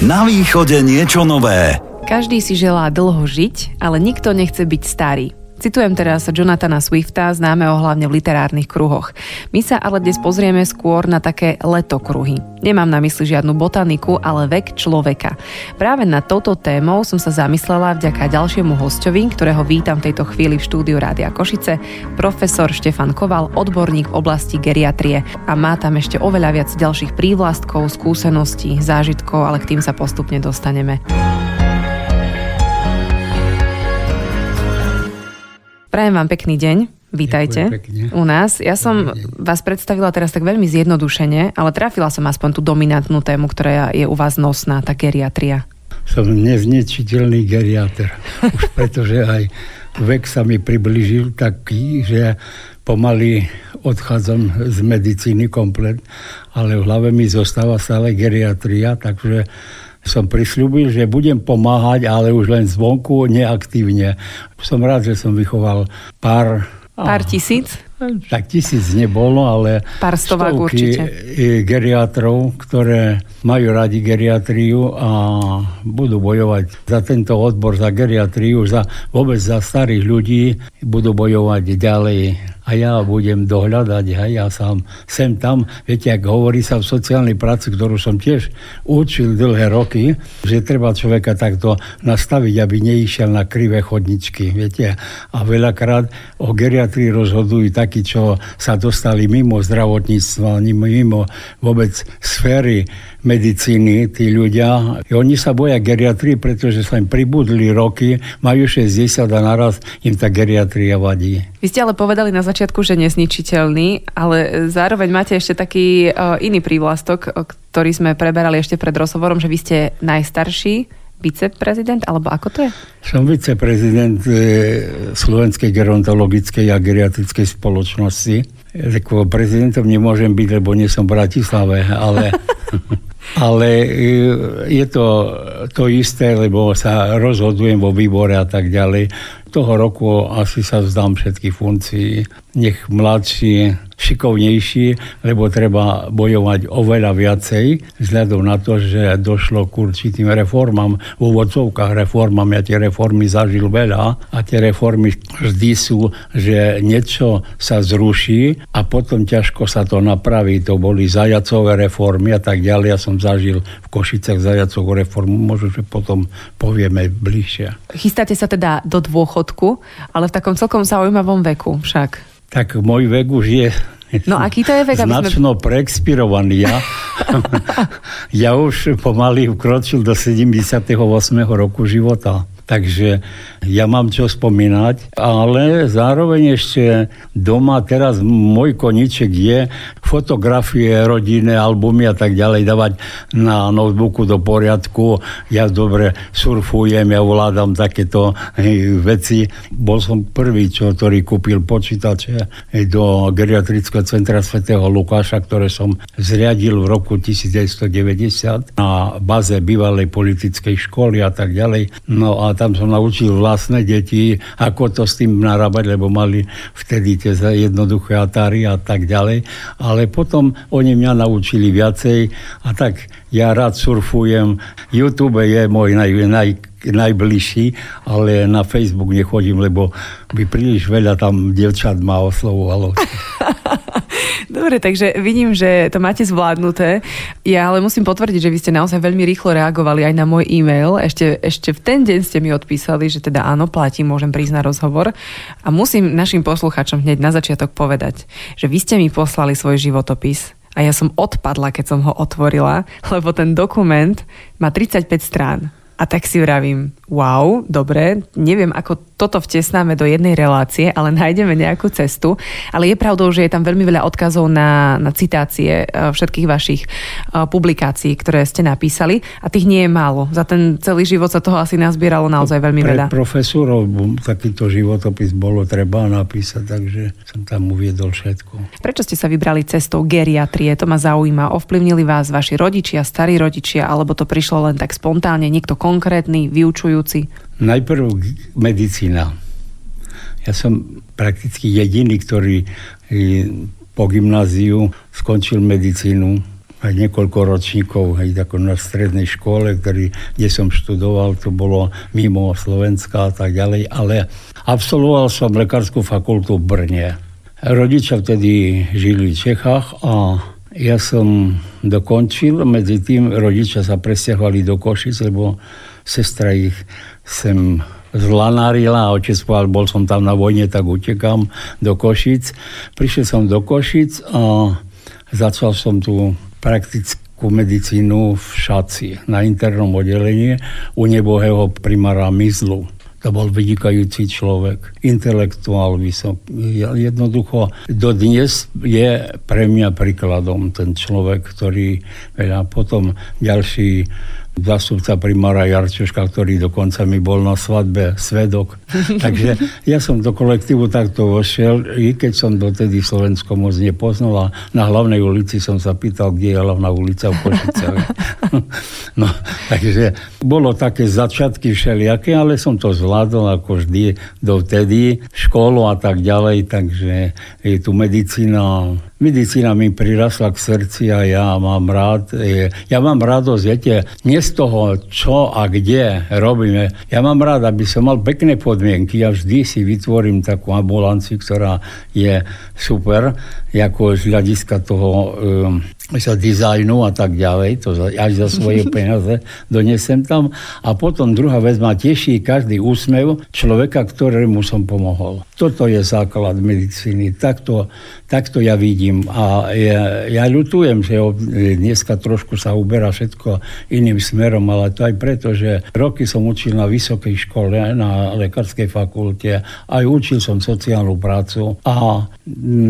Na východe niečo nové. Každý si želá dlho žiť, ale nikto nechce byť starý. Citujem teraz Jonathana Swifta, známeho hlavne v literárnych kruhoch. My sa ale dnes pozrieme skôr na také letokruhy. Nemám na mysli žiadnu botaniku, ale vek človeka. Práve nad touto témou som sa zamyslela vďaka ďalšiemu hostovi, ktorého vítam v tejto chvíli v štúdiu Rádia Košice, profesor Štefan Koval, odborník v oblasti geriatrie. A má tam ešte oveľa viac ďalších prívlastkov, skúseností, zážitkov, ale k tým sa postupne dostaneme. Prajem vám pekný deň. Vítajte u nás. Ja som vás predstavila teraz tak veľmi zjednodušene, ale trafila som aspoň tú dominantnú tému, ktorá je u vás nosná, tá geriatria. Som neznečiteľný geriater. Už pretože aj vek sa mi približil taký, že pomaly odchádzam z medicíny komplet, ale v hlave mi zostáva stále geriatria, takže som prislúbil, že budem pomáhať, ale už len zvonku, neaktívne. Som rád, že som vychoval pár... Pár tisíc? Tak tisíc nebolo, ale Pár stovák určite. geriatrov, ktoré majú radi geriatriu a budú bojovať za tento odbor, za geriatriu, za, vôbec za starých ľudí, budú bojovať ďalej a ja budem dohľadať, hej, ja sám sem tam, viete, ak hovorí sa v sociálnej práci, ktorú som tiež učil dlhé roky, že treba človeka takto nastaviť, aby neišiel na krivé chodničky, viete. A veľakrát o geriatrii rozhodujú takí, čo sa dostali mimo zdravotníctva, mimo vôbec sféry medicíny, tí ľudia. I oni sa boja geriatrii, pretože sa im pribudli roky, majú 60 a naraz im tá geriatria vadí. Vy ste ale povedali na začiatku, že nezničiteľný, ale zároveň máte ešte taký uh, iný prívlastok, ktorý sme preberali ešte pred rozhovorom, že vy ste najstarší viceprezident, alebo ako to je? Som viceprezident e, Slovenskej gerontologickej a geriatrickej spoločnosti. Takého prezidentom nemôžem byť, lebo nie som v Bratislave, ale Ale e, je to to isté, lebo sa rozhodujem vo výbore a tak ďalej. Toho roku asi sa vzdám všetkých funkcií. Nech mladší šikovnejší, lebo treba bojovať oveľa viacej, vzhľadom na to, že došlo k určitým reformám, v úvodzovkách reformám, ja tie reformy zažil veľa a tie reformy vždy sú, že niečo sa zruší a potom ťažko sa to napraví. To boli zajacové reformy a tak ďalej. Ja som zažil v Košicach zajacovú reformu, možno, že potom povieme bližšie. Chystáte sa teda do dôchodku, ale v takom celkom zaujímavom veku však. Tak môj vek už je No aký to je vek? Značno sme... preexpirovaný. Ja, ja už pomaly ukročil do 78. roku života. Takže ja mám čo spomínať, ale zároveň ešte doma teraz môj koniček je fotografie, rodinné albumy a tak ďalej dávať na notebooku do poriadku. Ja dobre surfujem, ja ovládam takéto veci. Bol som prvý, čo, ktorý kúpil počítače do geriatrického centra svätého Lukáša, ktoré som zriadil v roku 1990 na baze bývalej politickej školy a tak ďalej. No a tam som naučil vlastné deti, ako to s tým narábať, lebo mali vtedy tie jednoduché Atari a tak ďalej. Ale potom oni mňa naučili viacej a tak ja rád surfujem. YouTube je môj naj, naj, najbližší, ale na Facebook nechodím, lebo by príliš veľa tam devčat ma oslovovalo. Dobre, takže vidím, že to máte zvládnuté. Ja ale musím potvrdiť, že vy ste naozaj veľmi rýchlo reagovali aj na môj e-mail. Ešte, ešte v ten deň ste mi odpísali, že teda áno, platí, môžem prísť na rozhovor. A musím našim poslucháčom hneď na začiatok povedať, že vy ste mi poslali svoj životopis a ja som odpadla, keď som ho otvorila, lebo ten dokument má 35 strán. A tak si vravím, wow, dobre, neviem, ako toto vtesnáme do jednej relácie, ale nájdeme nejakú cestu. Ale je pravdou, že je tam veľmi veľa odkazov na, na citácie e, všetkých vašich e, publikácií, ktoré ste napísali a tých nie je málo. Za ten celý život sa toho asi nazbieralo naozaj veľmi Pre veľa. profesorov takýto životopis bolo treba napísať, takže som tam uviedol všetko. Prečo ste sa vybrali cestou geriatrie? To ma zaujíma. Ovplyvnili vás vaši rodičia, starí rodičia, alebo to prišlo len tak spontánne, niekto konkrétny, vyučujúci? Najprv medicína. Ja som prakticky jediný, ktorý e, po gymnáziu skončil medicínu. aj niekoľko ročníkov aj tako na strednej škole, ktorý, kde som študoval, to bolo mimo Slovenska a tak ďalej, ale absolvoval som lekárskú fakultu v Brne. Rodičia vtedy žili v Čechách a ja som dokončil, medzi tým rodičia sa presťahovali do Košic, lebo sestra ich sem zlanárila a otec povedal, bol som tam na vojne, tak utekám do Košic. Prišiel som do Košic a začal som tu praktickú medicínu v Šaci na internom oddelení u nebohého primára Mizlu. To bol vynikajúci človek, intelektuál vysok. Jednoducho, dodnes je pre mňa príkladom ten človek, ktorý veľa potom ďalší zastupca primára Jarčoška, ktorý dokonca mi bol na svadbe svedok. Takže ja som do kolektívu takto vošiel, i keď som dotedy Slovensko moc nepoznal a na hlavnej ulici som sa pýtal, kde je hlavná ulica v Košicevi. no, takže bolo také začiatky všelijaké, ale som to zvládol ako vždy dovtedy, školu a tak ďalej, takže je tu medicína, Medicína mi prirasla k srdci a ja mám rád, ja mám radosť, viete, nie z toho, čo a kde robíme. Ja mám rád, aby som mal pekné podmienky. Ja vždy si vytvorím takú ambulanciu, ktorá je super, ako z hľadiska toho um, sa dizajnu a tak ďalej, to až za svoje peniaze donesem tam. A potom druhá vec ma teší každý úsmev človeka, ktorému som pomohol. Toto je základ medicíny. Takto, takto ja vidím. A ja, ja ľutujem, že dneska trošku sa uberá všetko iným smerom, ale to aj preto, že roky som učil na vysokej škole, na lekárskej fakulte, aj učil som sociálnu prácu a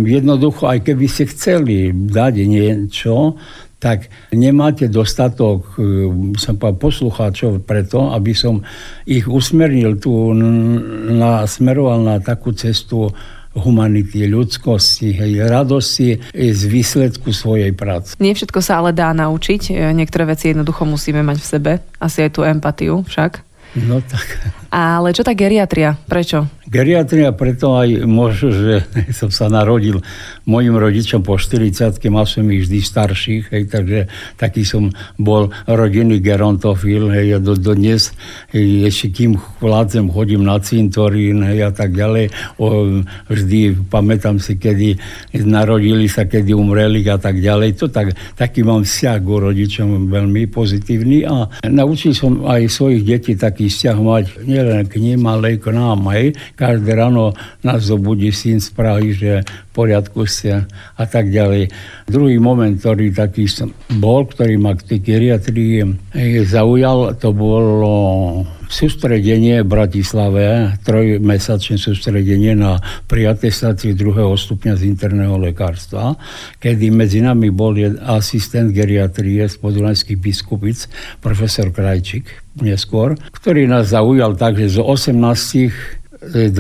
jednoducho, aj keby ste chceli dať niečo, niečo, tak nemáte dostatok e, som povedal, poslucháčov preto, aby som ich usmernil tu, na, smeroval na takú cestu humanity, ľudskosti, hej, radosti z výsledku svojej práce. Nie všetko sa ale dá naučiť. E, niektoré veci jednoducho musíme mať v sebe. Asi aj tú empatiu však. No tak. Ale čo tá geriatria? Prečo? Geriatria preto aj možno, že som sa narodil mojim rodičom po 40 mal som ich vždy starších, hej, takže taký som bol rodinný gerontofil, hej, a do, do dnes, hej, ešte kým vládzem, chodím na cintorín, hej, a tak ďalej. O, vždy pamätám si, kedy narodili sa, kedy umreli a tak ďalej. To tak, taký mám vzťah k rodičom veľmi pozitívny a naučil som aj svojich detí taký vzťah mať nielen k ním, ale aj k nám, hej, Každé ráno nás zobudí syn z Prahy, že v poriadku ste a tak ďalej. Druhý moment, ktorý taký bol, ktorý ma k tej geriatrii zaujal, to bolo sústredenie v Bratislave, trojmesačné sústredenie na priatestáciu druhého stupňa z interného lekárstva, kedy medzi nami bol asistent geriatrie z podunajských biskupic, profesor Krajčík neskôr, ktorý nás zaujal tak, že zo 18 12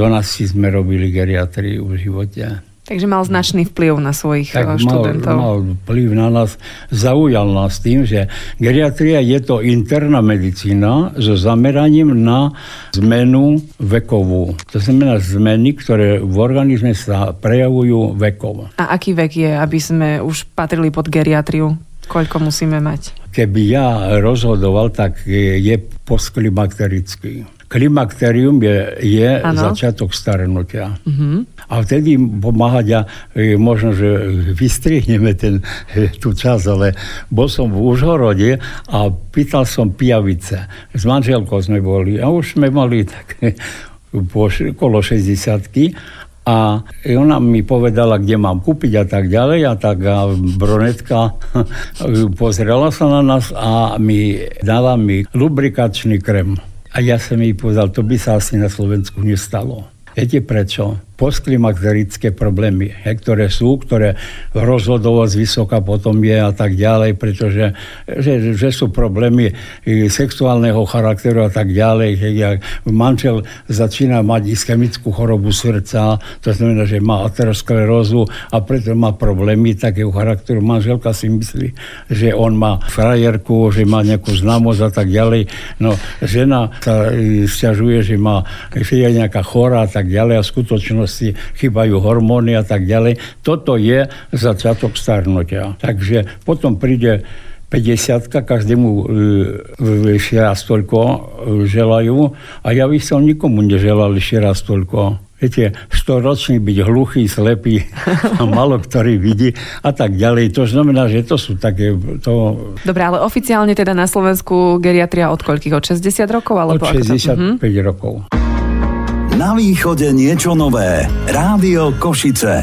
sme robili geriatriu v živote. Takže mal značný vplyv na svojich tak eh, študentov. Mal, mal vplyv na nás, zaujal nás tým, že geriatria je to interná medicína so zameraním na zmenu vekovú. To znamená zmeny, ktoré v organizme sa prejavujú vekovo. A aký vek je, aby sme už patrili pod geriatriu? Koľko musíme mať? Keby ja rozhodoval, tak je postklimakterický. Klimakterium je, je začiatok starnutia. Uh-huh. A vtedy pomáhať a e, možno, že vystrihneme ten, e, tú čas, ale bol som v Užhorode a pýtal som pijavice. S manželkou sme boli a už sme mali tak po, okolo 60 a ona mi povedala, kde mám kúpiť a tak ďalej a tak a bronetka pozrela sa na nás a mi dala mi lubrikačný krem. A ja som jej povedal, to by sa asi na Slovensku nestalo. Viete prečo? Postklimakterické problémy, ktoré sú, ktoré rozhodovosť vysoká potom je a tak ďalej, pretože že, že sú problémy sexuálneho charakteru a tak ďalej. Že jak manžel začína mať ischemickú chorobu srdca, to znamená, že má aterosklerózu a preto má problémy takého charakteru. Manželka si myslí, že on má frajerku, že má nejakú známosť a tak ďalej. No, žena sa stiažuje, že má že je nejaká chora a tak ďalej a v proste chýbajú hormóny a tak ďalej. Toto je začiatok starnutia. Takže potom príde 50 každému e, ešte raz toľko e, želajú a ja by som nikomu neželal ešte raz toľko. Viete, 100 ročný byť hluchý, slepý a malo ktorý vidí a tak ďalej. To znamená, že to sú také... To... Dobre, ale oficiálne teda na Slovensku geriatria od koľkých? Od 60 rokov? Alebo od 65 to... rokov. Na východe niečo nové. Rádio Košice.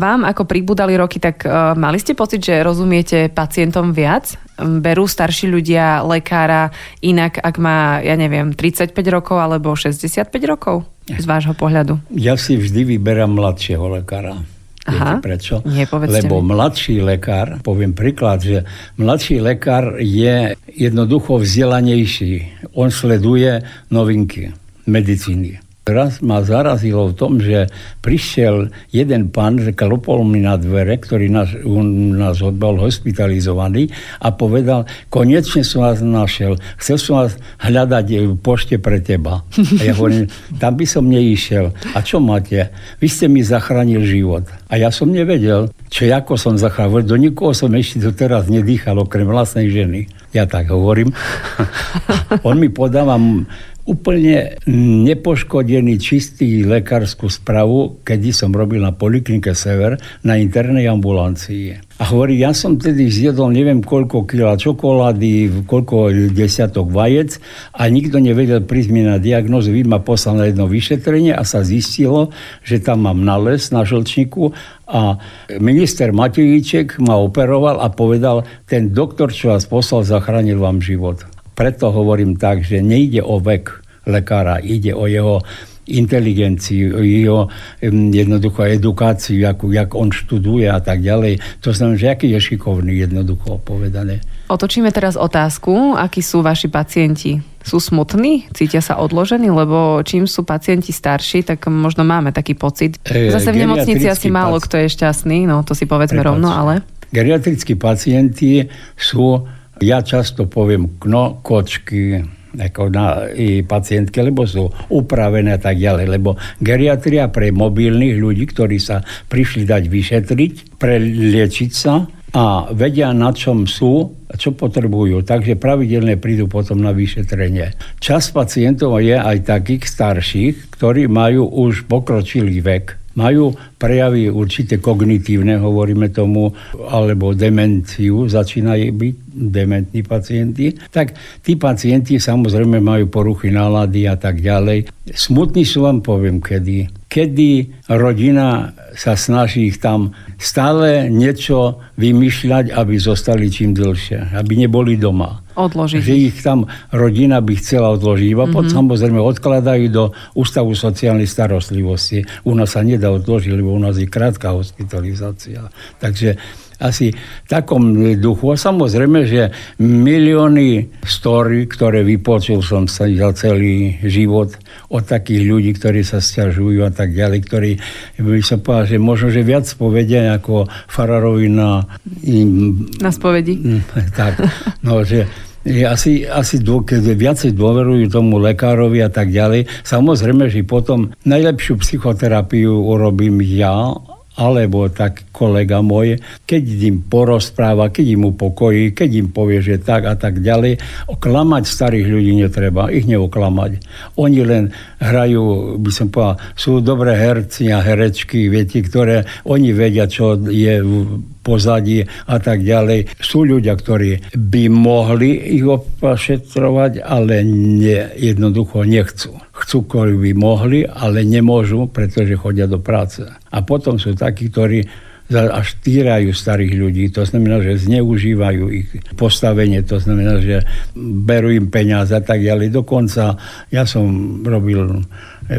Vám, ako pribudali roky, tak uh, mali ste pocit, že rozumiete pacientom viac? Berú starší ľudia lekára inak, ak má, ja neviem, 35 rokov alebo 65 rokov? Z vášho pohľadu. Ja si vždy vyberám mladšieho lekára. Aha, Viete prečo? Nie, Lebo mi. mladší lekár, poviem príklad, že mladší lekár je jednoducho vzdelanejší. On sleduje novinky medicíny. Raz ma zarazilo v tom, že prišiel jeden pán, že klopol mi na dvere, ktorý nás, on nás bol hospitalizovaný a povedal, konečne som vás našiel, chcel som vás hľadať v pošte pre teba. A ja hovorím, tam by som neišiel. A čo máte? Vy ste mi zachránil život. A ja som nevedel, čo ako som zachránil. Do nikoho som ešte doteraz nedýchal, okrem vlastnej ženy. Ja tak hovorím. On mi podáva úplne nepoškodený, čistý lekárskú spravu, kedy som robil na Poliklinike Sever na internej ambulancii. A hovorí, ja som tedy zjedol neviem koľko kila čokolády, koľko desiatok vajec a nikto nevedel prísť mi na diagnozu. Vy ma poslal na jedno vyšetrenie a sa zistilo, že tam mám nález na žlčníku a minister Matejíček ma operoval a povedal, ten doktor, čo vás poslal, zachránil vám život. Preto hovorím tak, že nejde o vek lekára, ide o jeho inteligenciu, jeho jednoducho edukáciu, ako, jak on študuje a tak ďalej. To znamená, že aký je šikovný, jednoducho povedané. Otočíme teraz otázku, akí sú vaši pacienti. Sú smutní? Cítia sa odložení? Lebo čím sú pacienti starší, tak možno máme taký pocit. E, Zase v nemocnici asi málo kto je šťastný, no to si povedzme Prepač. rovno, ale... Geriatrickí pacienti sú ja často poviem kno, kočky, ako na i pacientke, lebo sú upravené a tak ďalej. Lebo geriatria pre mobilných ľudí, ktorí sa prišli dať vyšetriť, preliečiť sa a vedia, na čom sú čo potrebujú. Takže pravidelne prídu potom na vyšetrenie. Čas pacientov je aj takých starších, ktorí majú už pokročilý vek majú prejavy určité kognitívne, hovoríme tomu, alebo demenciu, začínajú byť dementní pacienti, tak tí pacienti samozrejme majú poruchy nálady a tak ďalej. Smutný sú vám poviem kedy. Kedy rodina sa snaží ich tam stále niečo vymýšľať, aby zostali čím dlhšie, aby neboli doma odložiť. Že ich tam rodina by chcela odložiť. Iba mm-hmm. samozrejme odkladajú do Ústavu sociálnej starostlivosti. U nás sa nedá odložiť, lebo u nás je krátka hospitalizácia. Takže asi v takom duchu. A samozrejme, že milióny story, ktoré vypočul som sa za celý život od takých ľudí, ktorí sa stiažujú a tak ďalej, ktorí by som povedal, že možno, že viac povedia ako Fararovi na... Na spovedi. Tak, no, že asi, asi dô, keď viacej dôverujú tomu lekárovi a tak ďalej. Samozrejme, že potom najlepšiu psychoterapiu urobím ja, alebo tak kolega môj, keď im porozpráva, keď im upokojí, keď im povie, že tak a tak ďalej. Oklamať starých ľudí netreba, ich neoklamať. Oni len hrajú, by som povedal, sú dobré herci a herečky, viete, ktoré oni vedia, čo je pozadí a tak ďalej. Sú ľudia, ktorí by mohli ich opašetrovať, ale nie, jednoducho nechcú chcú, ktorí by mohli, ale nemôžu, pretože chodia do práce. A potom sú takí, ktorí až týrajú starých ľudí. To znamená, že zneužívajú ich postavenie, to znamená, že berú im peniaze a tak ďalej. Dokonca ja som robil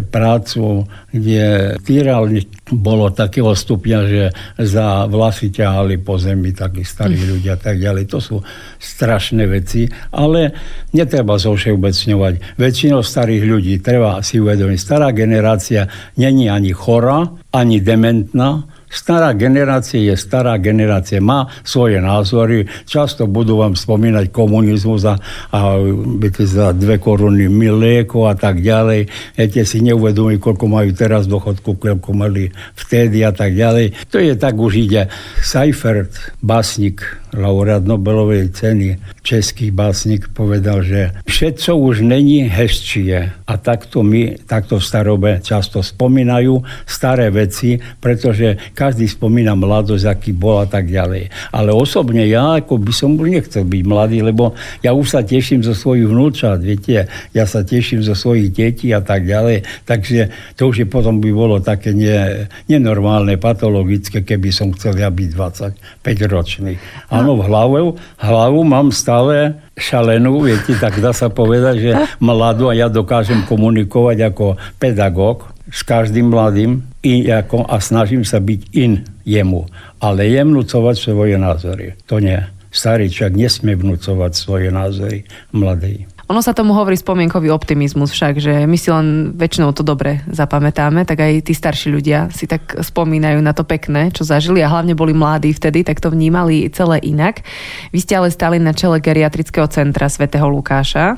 prácu, kde týrali bolo takého stupňa, že za vlasy ťahali po zemi takí starí hm. ľudia a tak ďalej. To sú strašné veci, ale netreba zo všeobecňovať. Väčšinou starých ľudí treba si uvedomiť. Stará generácia není ani chora, ani dementná, stará generácia je stará generácia, má svoje názory, často budú vám spomínať komunizmus a, a viete, za dve koruny mlieko a tak ďalej. Viete si neuvedomujú, koľko majú teraz dochodku, koľko mali vtedy a tak ďalej. To je tak už ide. Seifert, básnik, laureát Nobelovej ceny, český básnik, povedal, že všetko už není hezčie. A takto my, takto v starobe často spomínajú staré veci, pretože každý spomína mladosť, aký bol a tak ďalej. Ale osobne ja ako by som už nechcel byť mladý, lebo ja už sa teším zo svojich vnúčat, viete, ja sa teším zo svojich detí a tak ďalej. Takže to už je potom by bolo také ne, nenormálne, patologické, keby som chcel ja byť 25 ročný. Áno, v hlavu, hlavu mám stále šalenú, viete, tak dá sa povedať, že mladú a ja dokážem komunikovať ako pedagóg s každým mladým i ako, a snažím sa byť in jemu. Ale je vnúcovať svoje názory. To nie. Starý čak nesmie vnúcovať svoje názory mladej. Ono sa tomu hovorí spomienkový optimizmus však, že my si len väčšinou to dobre zapamätáme, tak aj tí starší ľudia si tak spomínajú na to pekné, čo zažili a hlavne boli mladí vtedy, tak to vnímali celé inak. Vy ste ale stali na čele geriatrického centra svätého Lukáša,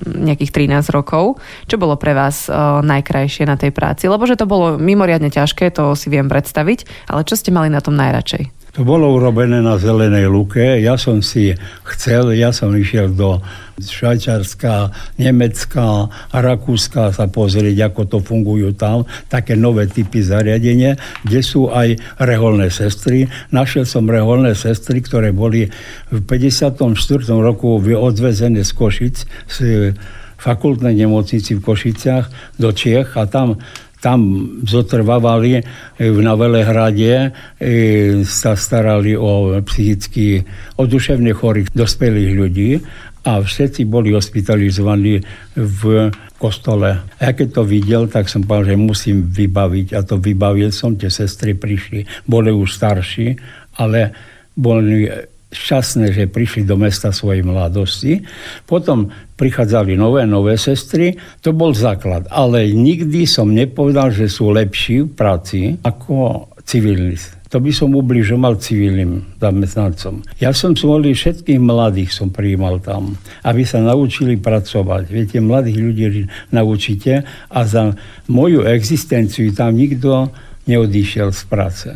nejakých 13 rokov. Čo bolo pre vás o, najkrajšie na tej práci? Lebo že to bolo mimoriadne ťažké, to si viem predstaviť, ale čo ste mali na tom najradšej? To bolo urobené na Zelenej luke. Ja som si chcel, ja som išiel do Švajčarska, Nemecka, Rakúska sa pozrieť, ako to fungujú tam, také nové typy zariadenia, kde sú aj reholné sestry. Našiel som reholné sestry, ktoré boli v 54. roku odvezené z Košic, z fakultnej nemocnici v Košiciach do Čiech a tam tam zotrvávali na Velehrade, sa starali o psychicky, o duševne chorých dospelých ľudí a všetci boli hospitalizovaní v kostole. A keď to videl, tak som povedal, že musím vybaviť a to vybavil som, tie sestry prišli, boli už starší, ale boli šťastné, že prišli do mesta svojej mladosti. Potom prichádzali nové, nové sestry. To bol základ. Ale nikdy som nepovedal, že sú lepší v práci ako civilní. To by som ubližoval civilným zamestnancom. Ja som zvolil všetkých mladých, som prijímal tam, aby sa naučili pracovať. Viete, mladých ľudí naučíte a za moju existenciu tam nikto neodišiel z práce.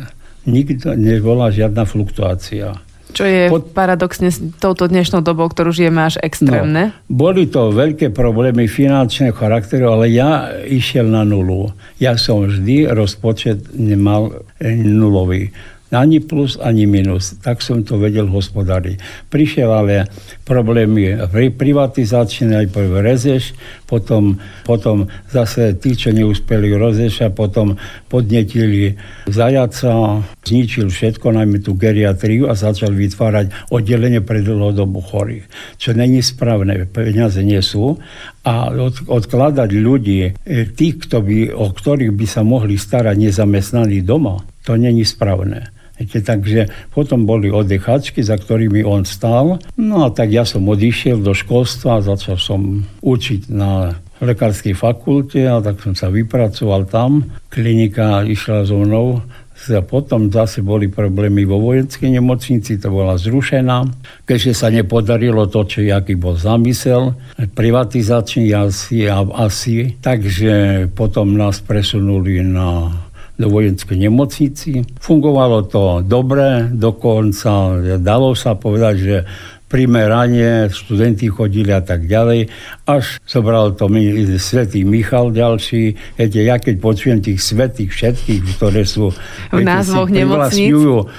Nikto nebola žiadna fluktuácia. Čo je Pod... paradoxne s touto dnešnou dobou, ktorú žijeme až extrémne. No, boli to veľké problémy finančného charakteru, ale ja išiel na nulu. Ja som vždy rozpočet nemal nulový. Ani plus, ani minus. Tak som to vedel hospodáriť. Prišiel ale problémy privatizačné, aj prvé rezeš, potom, potom zase tí, čo neúspeli rozeša, potom podnetili zajaca, zničil všetko, najmä tú geriatriu a začal vytvárať oddelenie pre dlhodobu chorých. Čo není správne, peniaze nie sú a od, odkladať ľudí, e, tých, kto by, o ktorých by sa mohli starať nezamestnaní doma, to není správne. Viete, takže potom boli oddechačky, za ktorými on stál. No a tak ja som odišiel do školstva, začal som učiť na lekárskej fakulte a tak som sa vypracoval tam. Klinika išla so mnou a potom zase boli problémy vo vojenskej nemocnici, to bola zrušená. Keďže sa nepodarilo to, čo aký bol zamysel, privatizačný asi, asi, takže potom nás presunuli na do vojenskej nemocnici. Fungovalo to dobre, dokonca dalo sa povedať, že primeranie, študenti chodili a tak ďalej, až zobral to mi svätý Michal ďalší. Viete, ja keď počujem tých svetých všetkých, ktoré sú v názvoch nemocníc.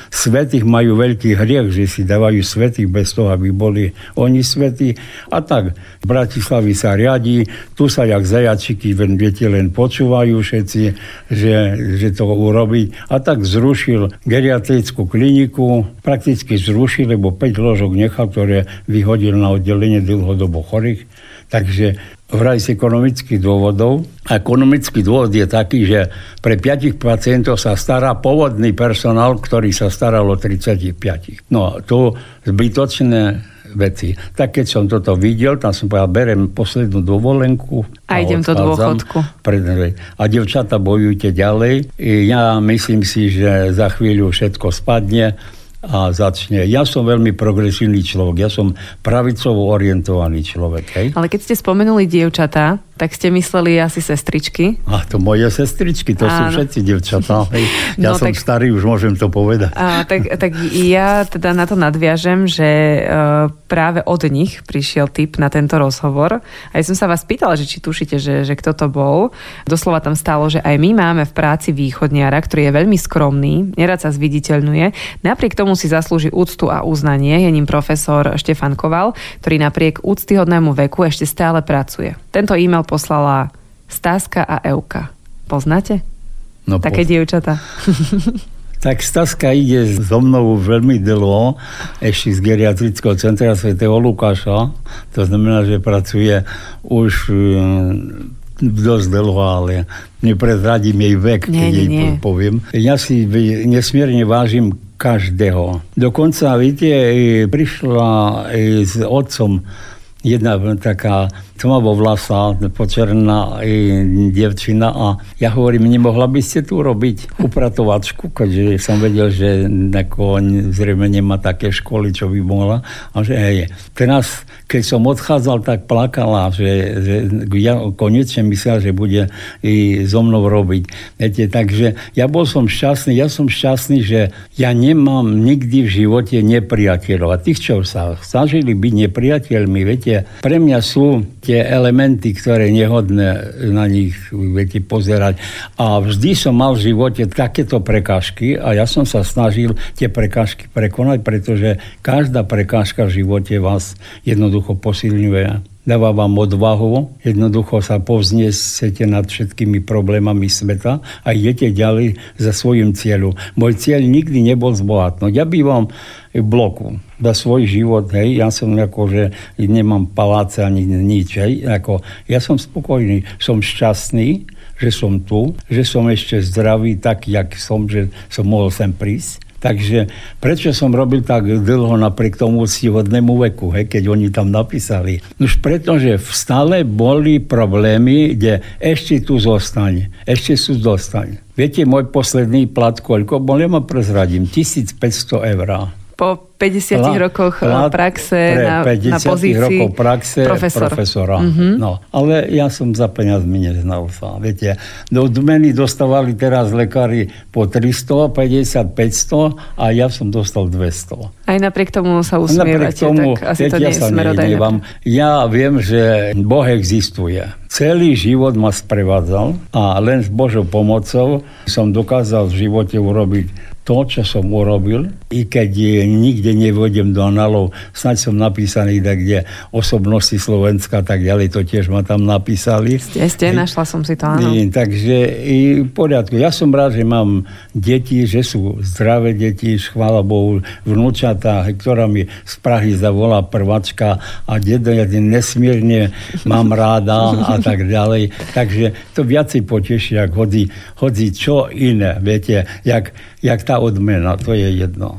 Svetých majú veľký hriech, že si dávajú svetých bez toho, aby boli oni svetí. A tak, v Bratislavi sa riadí, tu sa jak zajačiky, viete, len počúvajú všetci, že, že to urobiť. A tak zrušil geriatrickú kliniku, prakticky zrušil, lebo 5 ložok nechal, ktoré vyhodil na oddelenie dlhodobo chorých. Takže vraj z ekonomických dôvodov. Ekonomický dôvod je taký, že pre 5 pacientov sa stará pôvodný personál, ktorý sa staral o 35. No tu zbytočné veci. Tak keď som toto videl, tam som povedal, berem poslednú dovolenku. A, a idem do dôchodku. A devčata bojujte ďalej. Ja myslím si, že za chvíľu všetko spadne a začne. Ja som veľmi progresívny človek, ja som pravicovo orientovaný človek. Hej? Ale keď ste spomenuli dievčatá, tak ste mysleli asi sestričky. A to moje sestričky, to Áno. sú všetci devčatá. Ja no, som tak, starý, už môžem to povedať. A, tak, tak ja teda na to nadviažem, že uh, práve od nich prišiel tip na tento rozhovor. A ja som sa vás pýtala, že či tušíte, že, že kto to bol. Doslova tam stálo, že aj my máme v práci východniara, ktorý je veľmi skromný, nerad sa zviditeľňuje. Napriek tomu si zaslúži úctu a uznanie. Je ním profesor Štefan Koval, ktorý napriek úctyhodnému veku ešte stále pracuje. Tento e-mail poslala Stáska a Euka. Poznáte? No, Také poz... dievčata. Tak Staska ide so mnou veľmi dlho, ešte z geriatrického centra Sv. Lukáša. To znamená, že pracuje už mm, dosť dlho, ale neprezradím jej vek, nie, keď nie, jej nie. poviem. Ja si nesmierne vážim každého. Dokonca, viete, prišla s otcom jedna taká tmavovlasá, počerná devčina a ja hovorím, nemohla by ste tu robiť upratovačku, keďže som vedel, že neko, zrejme nemá také školy, čo by mohla. A že hej. Teraz, keď som odchádzal, tak plakala, že, že ja konečne myslel, že bude i so mnou robiť. Viete, takže ja bol som šťastný, ja som šťastný, že ja nemám nikdy v živote nepriateľov. A tých, čo sa snažili byť nepriateľmi, viete, pre mňa sú tie elementy, ktoré nehodné na nich viete pozerať. A vždy som mal v živote takéto prekážky a ja som sa snažil tie prekážky prekonať, pretože každá prekážka v živote vás jednoducho posilňuje dáva vám odvahu, jednoducho sa povzniesete nad všetkými problémami sveta a idete ďalej za svojim cieľom. Môj cieľ nikdy nebol zbohatnúť. Ja bývam v bloku za svoj život, hej, ja som ako, že nemám paláce ani nič, hej, ako, ja som spokojný, som šťastný, že som tu, že som ešte zdravý tak, jak som, že som mohol sem prísť Takže prečo som robil tak dlho napriek tomu hodnému veku, he, keď oni tam napísali? Už pretože stále boli problémy, kde ešte tu zostane, ešte sú dostane. Viete, môj posledný plat koľko bol? Ja ma prezradím, 1500 eur. Po 50 plat, rokoch eh, plat praxe na, 50 na pozícii rokov praxe profesor. profesora. Mm-hmm. No, ale ja som za peniazmi neznal sa. Viete, do odmeny dostávali teraz lekári po 300, 50, 500 a ja som dostal 200. Aj napriek tomu sa usmievate, tomu, tak asi viete, to nie ja je Ja viem, že Boh existuje. Celý život ma sprevádzal a len s Božou pomocou som dokázal v živote urobiť to, čo som urobil, i keď nikde nevodem do analov, snaď som napísaný tak, kde osobnosti Slovenska tak ďalej, to tiež ma tam napísali. Ste, ste, našla som si to, áno. I, takže i v poriadku. Ja som rád, že mám deti, že sú zdravé deti, chvála Bohu, vnúčatá, ktorá mi z Prahy zavolá prvačka a dedo ja nesmierne mám ráda a tak ďalej. Takže to viacej poteší, ak hodí, hodí čo iné, viete, jak, jak tá odmena, to je jedno.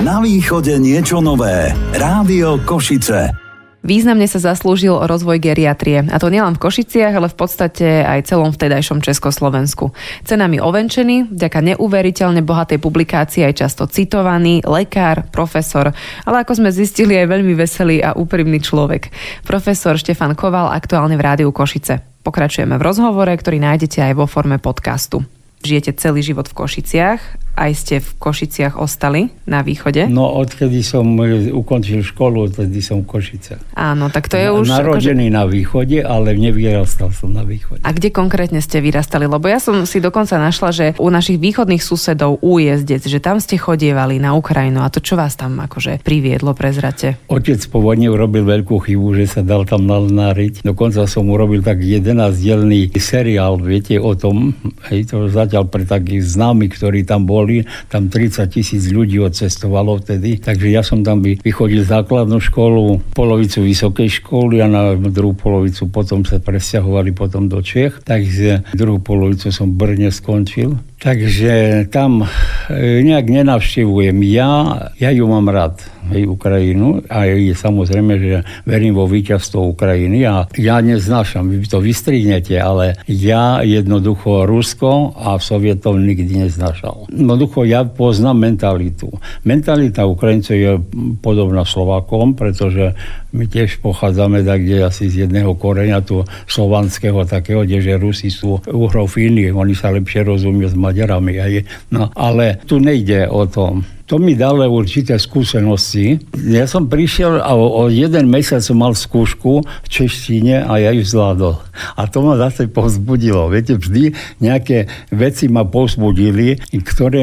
Na východe niečo nové. Rádio Košice. Významne sa zaslúžil o rozvoj geriatrie. A to nielen v Košiciach, ale v podstate aj celom vtedajšom Československu. Cenami ovenčený, vďaka neuveriteľne bohatej publikácii aj často citovaný, lekár, profesor, ale ako sme zistili aj veľmi veselý a úprimný človek. Profesor Štefan Koval aktuálne v Rádiu Košice. Pokračujeme v rozhovore, ktorý nájdete aj vo forme podcastu. Žijete celý život v Košiciach aj ste v Košiciach ostali na východe? No, odkedy som e, ukončil školu, odkedy som v Košice. Áno, tak to je už... Narodený akože... na východe, ale nevyrastal som na východe. A kde konkrétne ste vyrastali? Lebo ja som si dokonca našla, že u našich východných susedov újezdec, že tam ste chodievali na Ukrajinu. A to čo vás tam akože priviedlo, prezrate? Otec po vojne urobil veľkú chybu, že sa dal tam nalnáriť. Dokonca som urobil tak 11-dielný seriál, viete, o tom. Hej, to zatiaľ pre takých známych, ktorí tam boli boli, tam 30 tisíc ľudí odcestovalo vtedy, takže ja som tam vychodil základnú školu, polovicu vysokej školy a na druhú polovicu potom sa presťahovali potom do Čech, takže druhú polovicu som v Brne skončil Takže tam e, nejak nenavštevujem. Ja, ja ju mám rád, hej, Ukrajinu a je samozrejme, že verím vo víťazstvo Ukrajiny a ja neznášam, vy to vystrihnete, ale ja jednoducho Rusko a Sovietov nikdy neznášal. Jednoducho ja poznám mentalitu. Mentalita Ukrajincov je podobná Slovakom, pretože my tiež pochádzame tak, kde asi z jedného koreňa tu slovanského takého, kde že Rusi sú uhrofíni, oni sa lepšie rozumie s Maďarami. Aj. No, ale tu nejde o tom to mi dalo určité skúsenosti. Ja som prišiel a o, o jeden mesiac som mal skúšku v češtine a ja ju zvládol. A to ma zase povzbudilo. Viete, vždy nejaké veci ma povzbudili, ktoré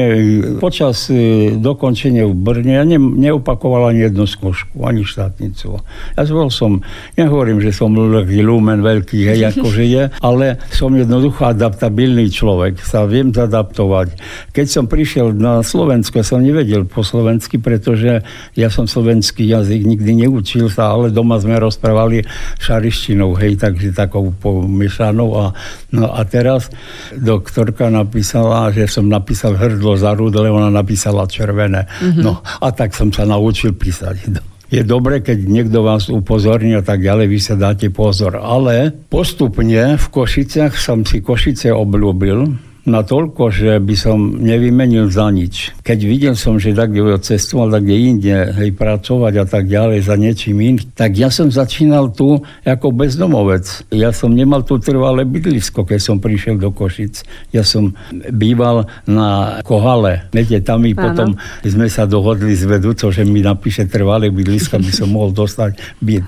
počas e, dokončenia v Brne ja ne, neopakoval ani jednu skúšku, ani štátnicu. Ja bol som, nehovorím, že som lumen veľký, hej, akože je, ale som jednoducho adaptabilný človek, sa viem zadaptovať. Keď som prišiel na Slovensko, som nevedel, nevedel po slovensky, pretože ja som slovenský jazyk nikdy neučil sa, ale doma sme rozprávali šarištinou, hej, takže takou pomiešanou. A, no a teraz doktorka napísala, že som napísal hrdlo za rúd, ale ona napísala červené. Mm-hmm. No a tak som sa naučil písať. Je dobre, keď niekto vás upozorní a tak ďalej, vy sa dáte pozor. Ale postupne v Košiciach som si Košice obľúbil, na toľko, že by som nevymenil za nič. Keď videl som, že tak cestoval tak inde, hej, pracovať a tak ďalej za niečím iným, tak ja som začínal tu ako bezdomovec. Ja som nemal tu trvalé bydlisko, keď som prišiel do Košic. Ja som býval na Kohale. Viete, tam mi potom sme sa dohodli s vedúcou, že mi napíše trvalé bydlisko, aby som mohol dostať byt.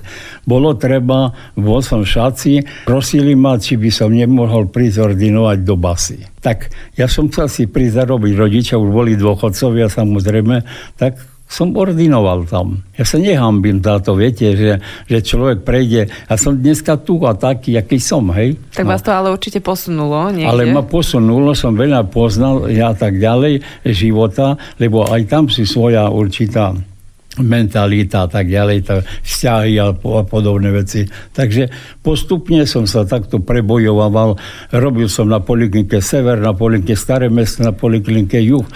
Bolo treba, bol som v Šaci, prosili ma, či by som nemohol prísť ordinovať do basy tak ja som chcel si prísť zarobiť. Rodičia už boli dôchodcovia samozrejme, tak som ordinoval tam. Ja sa nehambím táto, viete, že, že človek prejde. Ja som dneska tu a taký, aký som, hej. Tak no. vás to ale určite posunulo niekde. Ale ma posunulo, som veľa poznal ja tak ďalej života, lebo aj tam si svoja určitá mentalita a tak ďalej, to vzťahy a, a podobné veci. Takže postupne som sa takto prebojoval. Robil som na poliklinike Sever, na poliklinike Staré mesto, na poliklinike Juh.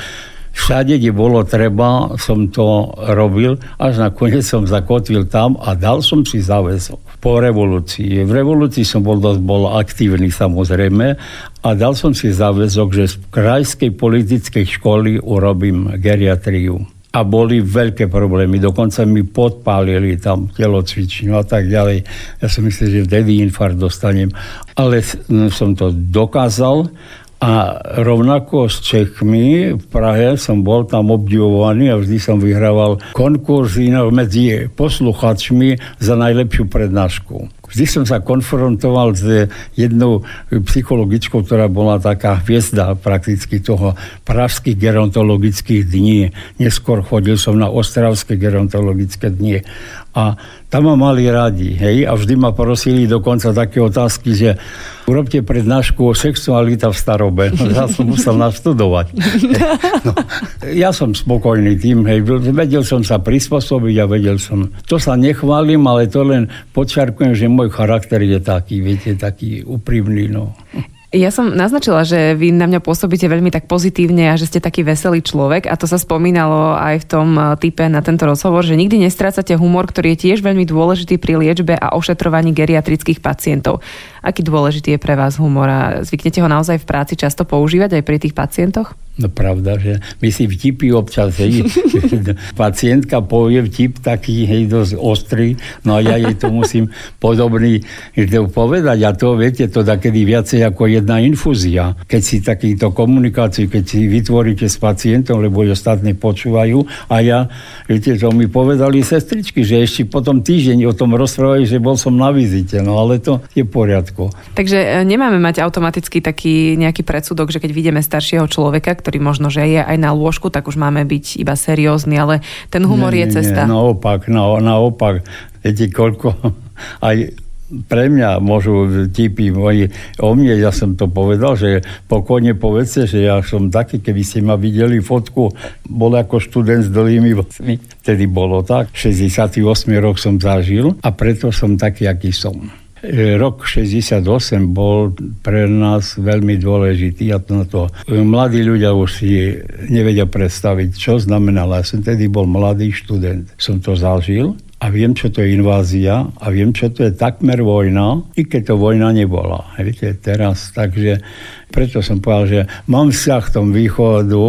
Všade, kde bolo treba, som to robil, až nakoniec som zakotvil tam a dal som si záväzok po revolúcii. V revolúcii som bol dosť bol aktívny samozrejme a dal som si záväzok, že z krajskej politickej školy urobím geriatriu a boli veľké problémy. Dokonca mi podpálili tam telocvičňu a tak ďalej. Ja som myslel, že vtedy infarkt dostanem. Ale som to dokázal a rovnako s Čechmi v Prahe som bol tam obdivovaný a vždy som vyhrával konkurzy medzi posluchačmi za najlepšiu prednášku. Vždy som sa konfrontoval s jednou psychologičkou, ktorá bola taká hviezda prakticky toho pražských gerontologických dní. Neskôr chodil som na ostravské gerontologické dni. A tam ma mali radi, hej, a vždy ma prosili dokonca také otázky, že urobte prednášku o sexualita v starobe. Ja som musel naštudovať. No, ja som spokojný tým, hej, vedel som sa prispôsobiť a vedel som. To sa nechválim, ale to len podčiarkujem, že môj charakter je taký, viete, taký úprimný, no. Ja som naznačila, že vy na mňa pôsobíte veľmi tak pozitívne a že ste taký veselý človek a to sa spomínalo aj v tom eh, type na tento rozhovor, že nikdy nestrácate humor, ktorý je tiež veľmi dôležitý pri liečbe a ošetrovaní geriatrických pacientov. Aký dôležitý je pre vás humor a zvyknete ho naozaj v práci často používať aj pri tých pacientoch? No pravda, že my si vtipy občas, hej, pacientka povie vtip taký, hej, dosť ostrý, no a ja jej to musím podobný povedať a to, viete, to kedy viacej ako jedna infúzia. Keď si takýto komunikáciu, keď si vytvoríte s pacientom, lebo ostatní počúvajú a ja, viete, to mi povedali sestričky, že ešte potom týždeň o tom rozprávajú, že bol som na vizite, no ale to je v poriadku. Takže e, nemáme mať automaticky taký nejaký predsudok, že keď vidíme staršieho človeka, ktorý možno, že je aj na lôžku, tak už máme byť iba seriózni, ale ten humor nie, je cesta. Nie, naopak, na, naopak. Viete, koľko aj pre mňa môžu tipy moji o mne, ja som to povedal, že pokojne povedzte, že ja som taký, keby ste ma videli fotku, bol ako študent s dlhými vlasmi, vtedy bolo tak, 68 rok som zažil a preto som taký, aký som. E, rok 68 bol pre nás veľmi dôležitý a na to mladí ľudia už si nevedia predstaviť, čo znamenalo. Ja som tedy bol mladý študent. Som to zažil a viem, čo to je invázia a viem, čo to je takmer vojna, i keď to vojna nebola. Viete, teraz, takže preto som povedal, že mám vzťah k tomu východu,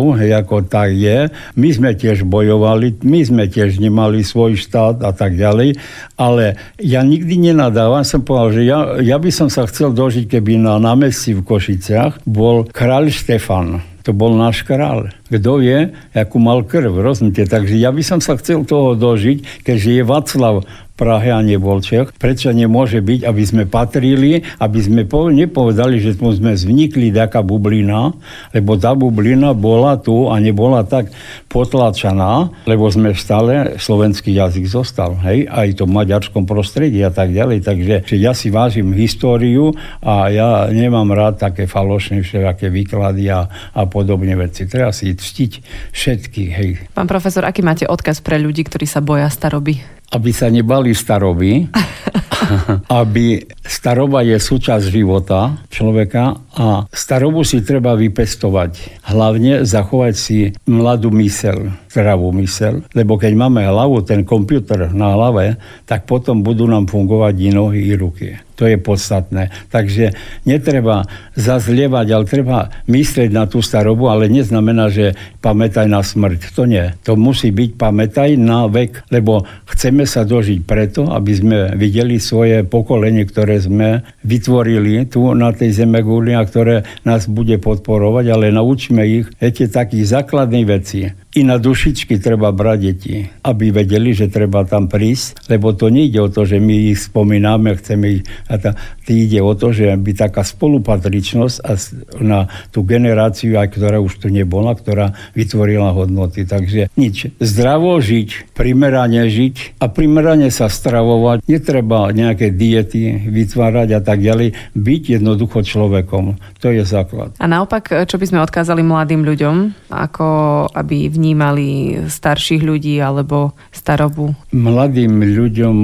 ako tak je. My sme tiež bojovali, my sme tiež nemali svoj štát a tak ďalej, ale ja nikdy nenadávam, som povedal, že ja, ja by som sa chcel dožiť, keby na námestí v Košiciach bol kráľ Štefan to bol náš král. Kto vie, akú mal krv, rozumiete? Takže ja by som sa chcel toho dožiť, keďže je Václav Prahe a nebol Čech. Prečo nemôže byť, aby sme patrili, aby sme nepovedali, že sme vznikli taká bublina, lebo tá bublina bola tu a nebola tak potlačaná, lebo sme stále, slovenský jazyk zostal, hej, aj to v maďarskom prostredí a tak ďalej. Takže ja si vážim históriu a ja nemám rád také falošné všelijaké výklady a, a podobne veci. Treba si ctiť všetkých, hej. Pán profesor, aký máte odkaz pre ľudí, ktorí sa boja staroby? aby sa nebali staroby, aby staroba je súčasť života človeka a starobu si treba vypestovať. Hlavne zachovať si mladú mysel, zdravú mysel, lebo keď máme hlavu, ten počítač na hlave, tak potom budú nám fungovať i nohy, i ruky. To je podstatné. Takže netreba zazlievať, ale treba myslieť na tú starobu, ale neznamená, že pamätaj na smrť. To nie. To musí byť pamätaj na vek, lebo chceme sa dožiť preto, aby sme videli svoje pokolenie, ktoré sme vytvorili tu na tej zeme a ktoré nás bude podporovať, ale naučíme ich viete, takých základných vecí i na dušičky treba brať deti, aby vedeli, že treba tam prísť, lebo to nejde o to, že my ich spomíname, chceme ich... A tá, ide o to, že by taká spolupatričnosť a na tú generáciu, aj ktorá už tu nebola, ktorá vytvorila hodnoty. Takže nič. Zdravo žiť, primerane žiť a primerane sa stravovať. Netreba nejaké diety vytvárať a tak ďalej. Byť jednoducho človekom. To je základ. A naopak, čo by sme odkázali mladým ľuďom, ako aby v vnímali starších ľudí alebo starobu? Mladým ľuďom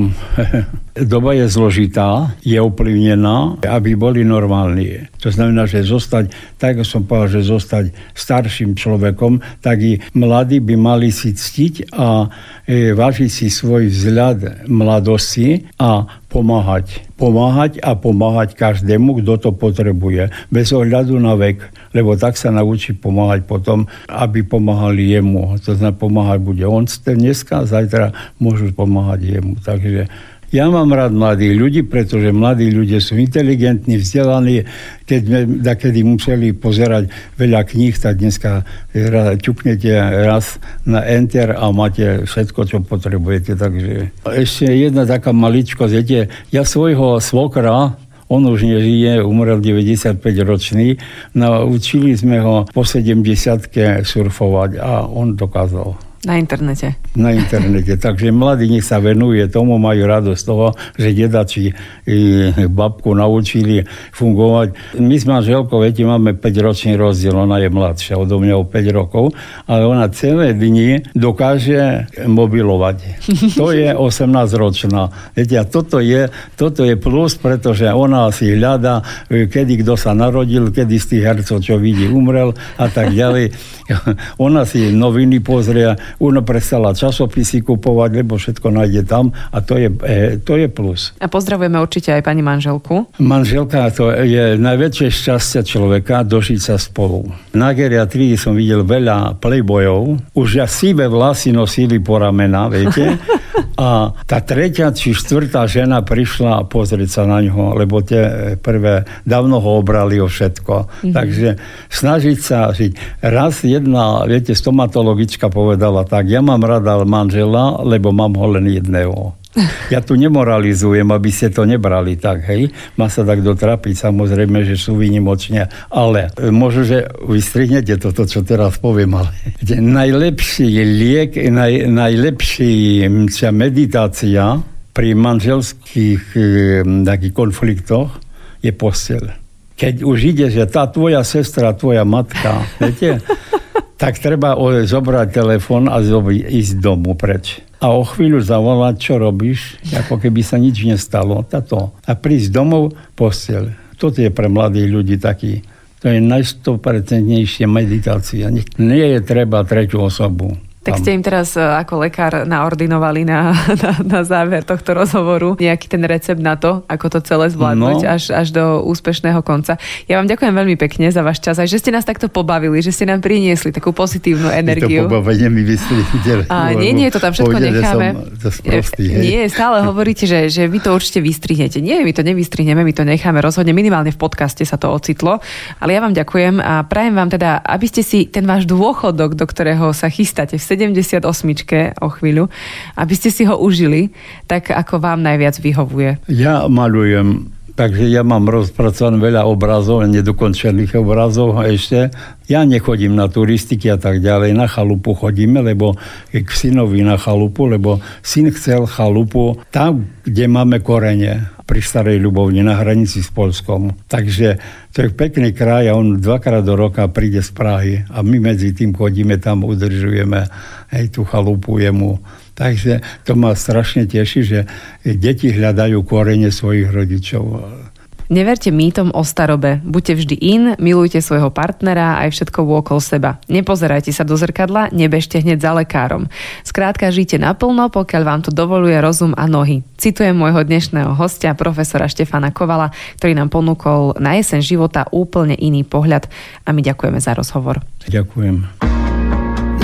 doba je zložitá, je ovplyvnená, aby boli normálni. To znamená, že zostať, tak som povedal, že zostať starším človekom, tak i mladí by mali si ctiť a e, vážiť si svoj vzhľad mladosti a pomáhať. Pomáhať a pomáhať každému, kto to potrebuje, bez ohľadu na vek, lebo tak sa naučí pomáhať potom, aby pomáhali jemu. To znamená, pomáhať bude on dneska, zajtra môžu pomáhať jemu. Takže ja mám rád mladých ľudí, pretože mladí ľudia sú inteligentní, vzdelaní. Keď sme kedy museli pozerať veľa kníh, tak dneska ťuknete raz na enter a máte všetko, čo potrebujete. Takže ešte jedna taká maličkosť. Viete, ja svojho svokra, on už nežije, umrel 95 ročný. Naučili sme ho po 70 surfovať a on dokázal. Na internete. Na internete. Takže mladí nech sa venuje tomu, majú radosť toho, že dedači babku naučili fungovať. My s manželkou, viete, máme 5-ročný rozdiel, ona je mladšia odo mňa o 5 rokov, ale ona celé dni dokáže mobilovať. To je 18-ročná. Viete, a toto je, toto je plus, pretože ona si hľada, kedy kto sa narodil, kedy z tých hercov, čo vidí, umrel a tak ďalej. Ona si noviny pozrie, ona prestala časopisy kupovať, lebo všetko nájde tam a to je, e, to je plus. A pozdravujeme určite aj pani manželku. Manželka to je najväčšie šťastie človeka dožiť sa spolu. Na geriatrii som videl veľa playboyov, už ja sivé vlasy nosili po ramena, viete? A tá tretia či štvrtá žena prišla pozrieť sa na ňo, lebo tie prvé dávno ho obrali o všetko. Mm-hmm. Takže snažiť sa žiť. Raz jedna, viete, stomatologička povedala tak, ja mám rada manžela, lebo mám ho len jedného. Ja tu nemoralizujem, aby ste to nebrali tak, hej. Má sa tak dotrapiť, samozrejme, že sú vynimočne, ale e, možno, že vystrihnete toto, čo teraz poviem, ale najlepší liek, naj, najlepšia meditácia pri manželských e, konfliktoch je postel. Keď už ide, že tá tvoja sestra, tvoja matka, viete, tak treba zobrať telefon a ísť domu preč a o chvíľu zavolať, čo robíš, ako keby sa nič nestalo. Tato. A prísť domov, posteľ. Toto je pre mladých ľudí taký to je najstopercentnejšia meditácia. Nie je treba tretiu osobu. Tak ste im teraz e, ako lekár naordinovali na, na, na záver tohto rozhovoru nejaký ten recept na to, ako to celé zvládnuť no. až, až do úspešného konca. Ja vám ďakujem veľmi pekne za váš čas, aj že ste nás takto pobavili, že ste nám priniesli takú pozitívnu energiu. To pobavenie mi vystrihnete. A nie, nie, to tam všetko necháme. Sprostý, nie, stále hovoríte, že, že vy to určite vystrihnete. Nie, my to nevystrihneme, my to necháme rozhodne. Minimálne v podcaste sa to ocitlo. Ale ja vám ďakujem a prajem vám teda, aby ste si ten váš dôchodok, do ktorého sa chystáte v 78 o chvíľu, aby ste si ho užili tak, ako vám najviac vyhovuje. Ja malujem Takže ja mám rozpracované veľa obrazov, nedokončených obrazov ešte. Ja nechodím na turistiky a tak ďalej. Na chalupu chodíme, lebo k synovi na chalupu, lebo syn chcel chalupu tam, kde máme korene pri Starej Ľubovni na hranici s Polskom. Takže to je pekný kraj a on dvakrát do roka príde z Prahy a my medzi tým chodíme tam, udržujeme hej, tú chalupu jemu. Takže to ma strašne teší, že deti hľadajú korene svojich rodičov. Neverte mýtom o starobe. Buďte vždy in, milujte svojho partnera aj všetko okolo seba. Nepozerajte sa do zrkadla, nebežte hneď za lekárom. Skrátka, žite naplno, pokiaľ vám to dovoluje rozum a nohy. Citujem môjho dnešného hostia, profesora Štefana Kovala, ktorý nám ponúkol na jeseň života úplne iný pohľad a my ďakujeme za rozhovor. Ďakujem.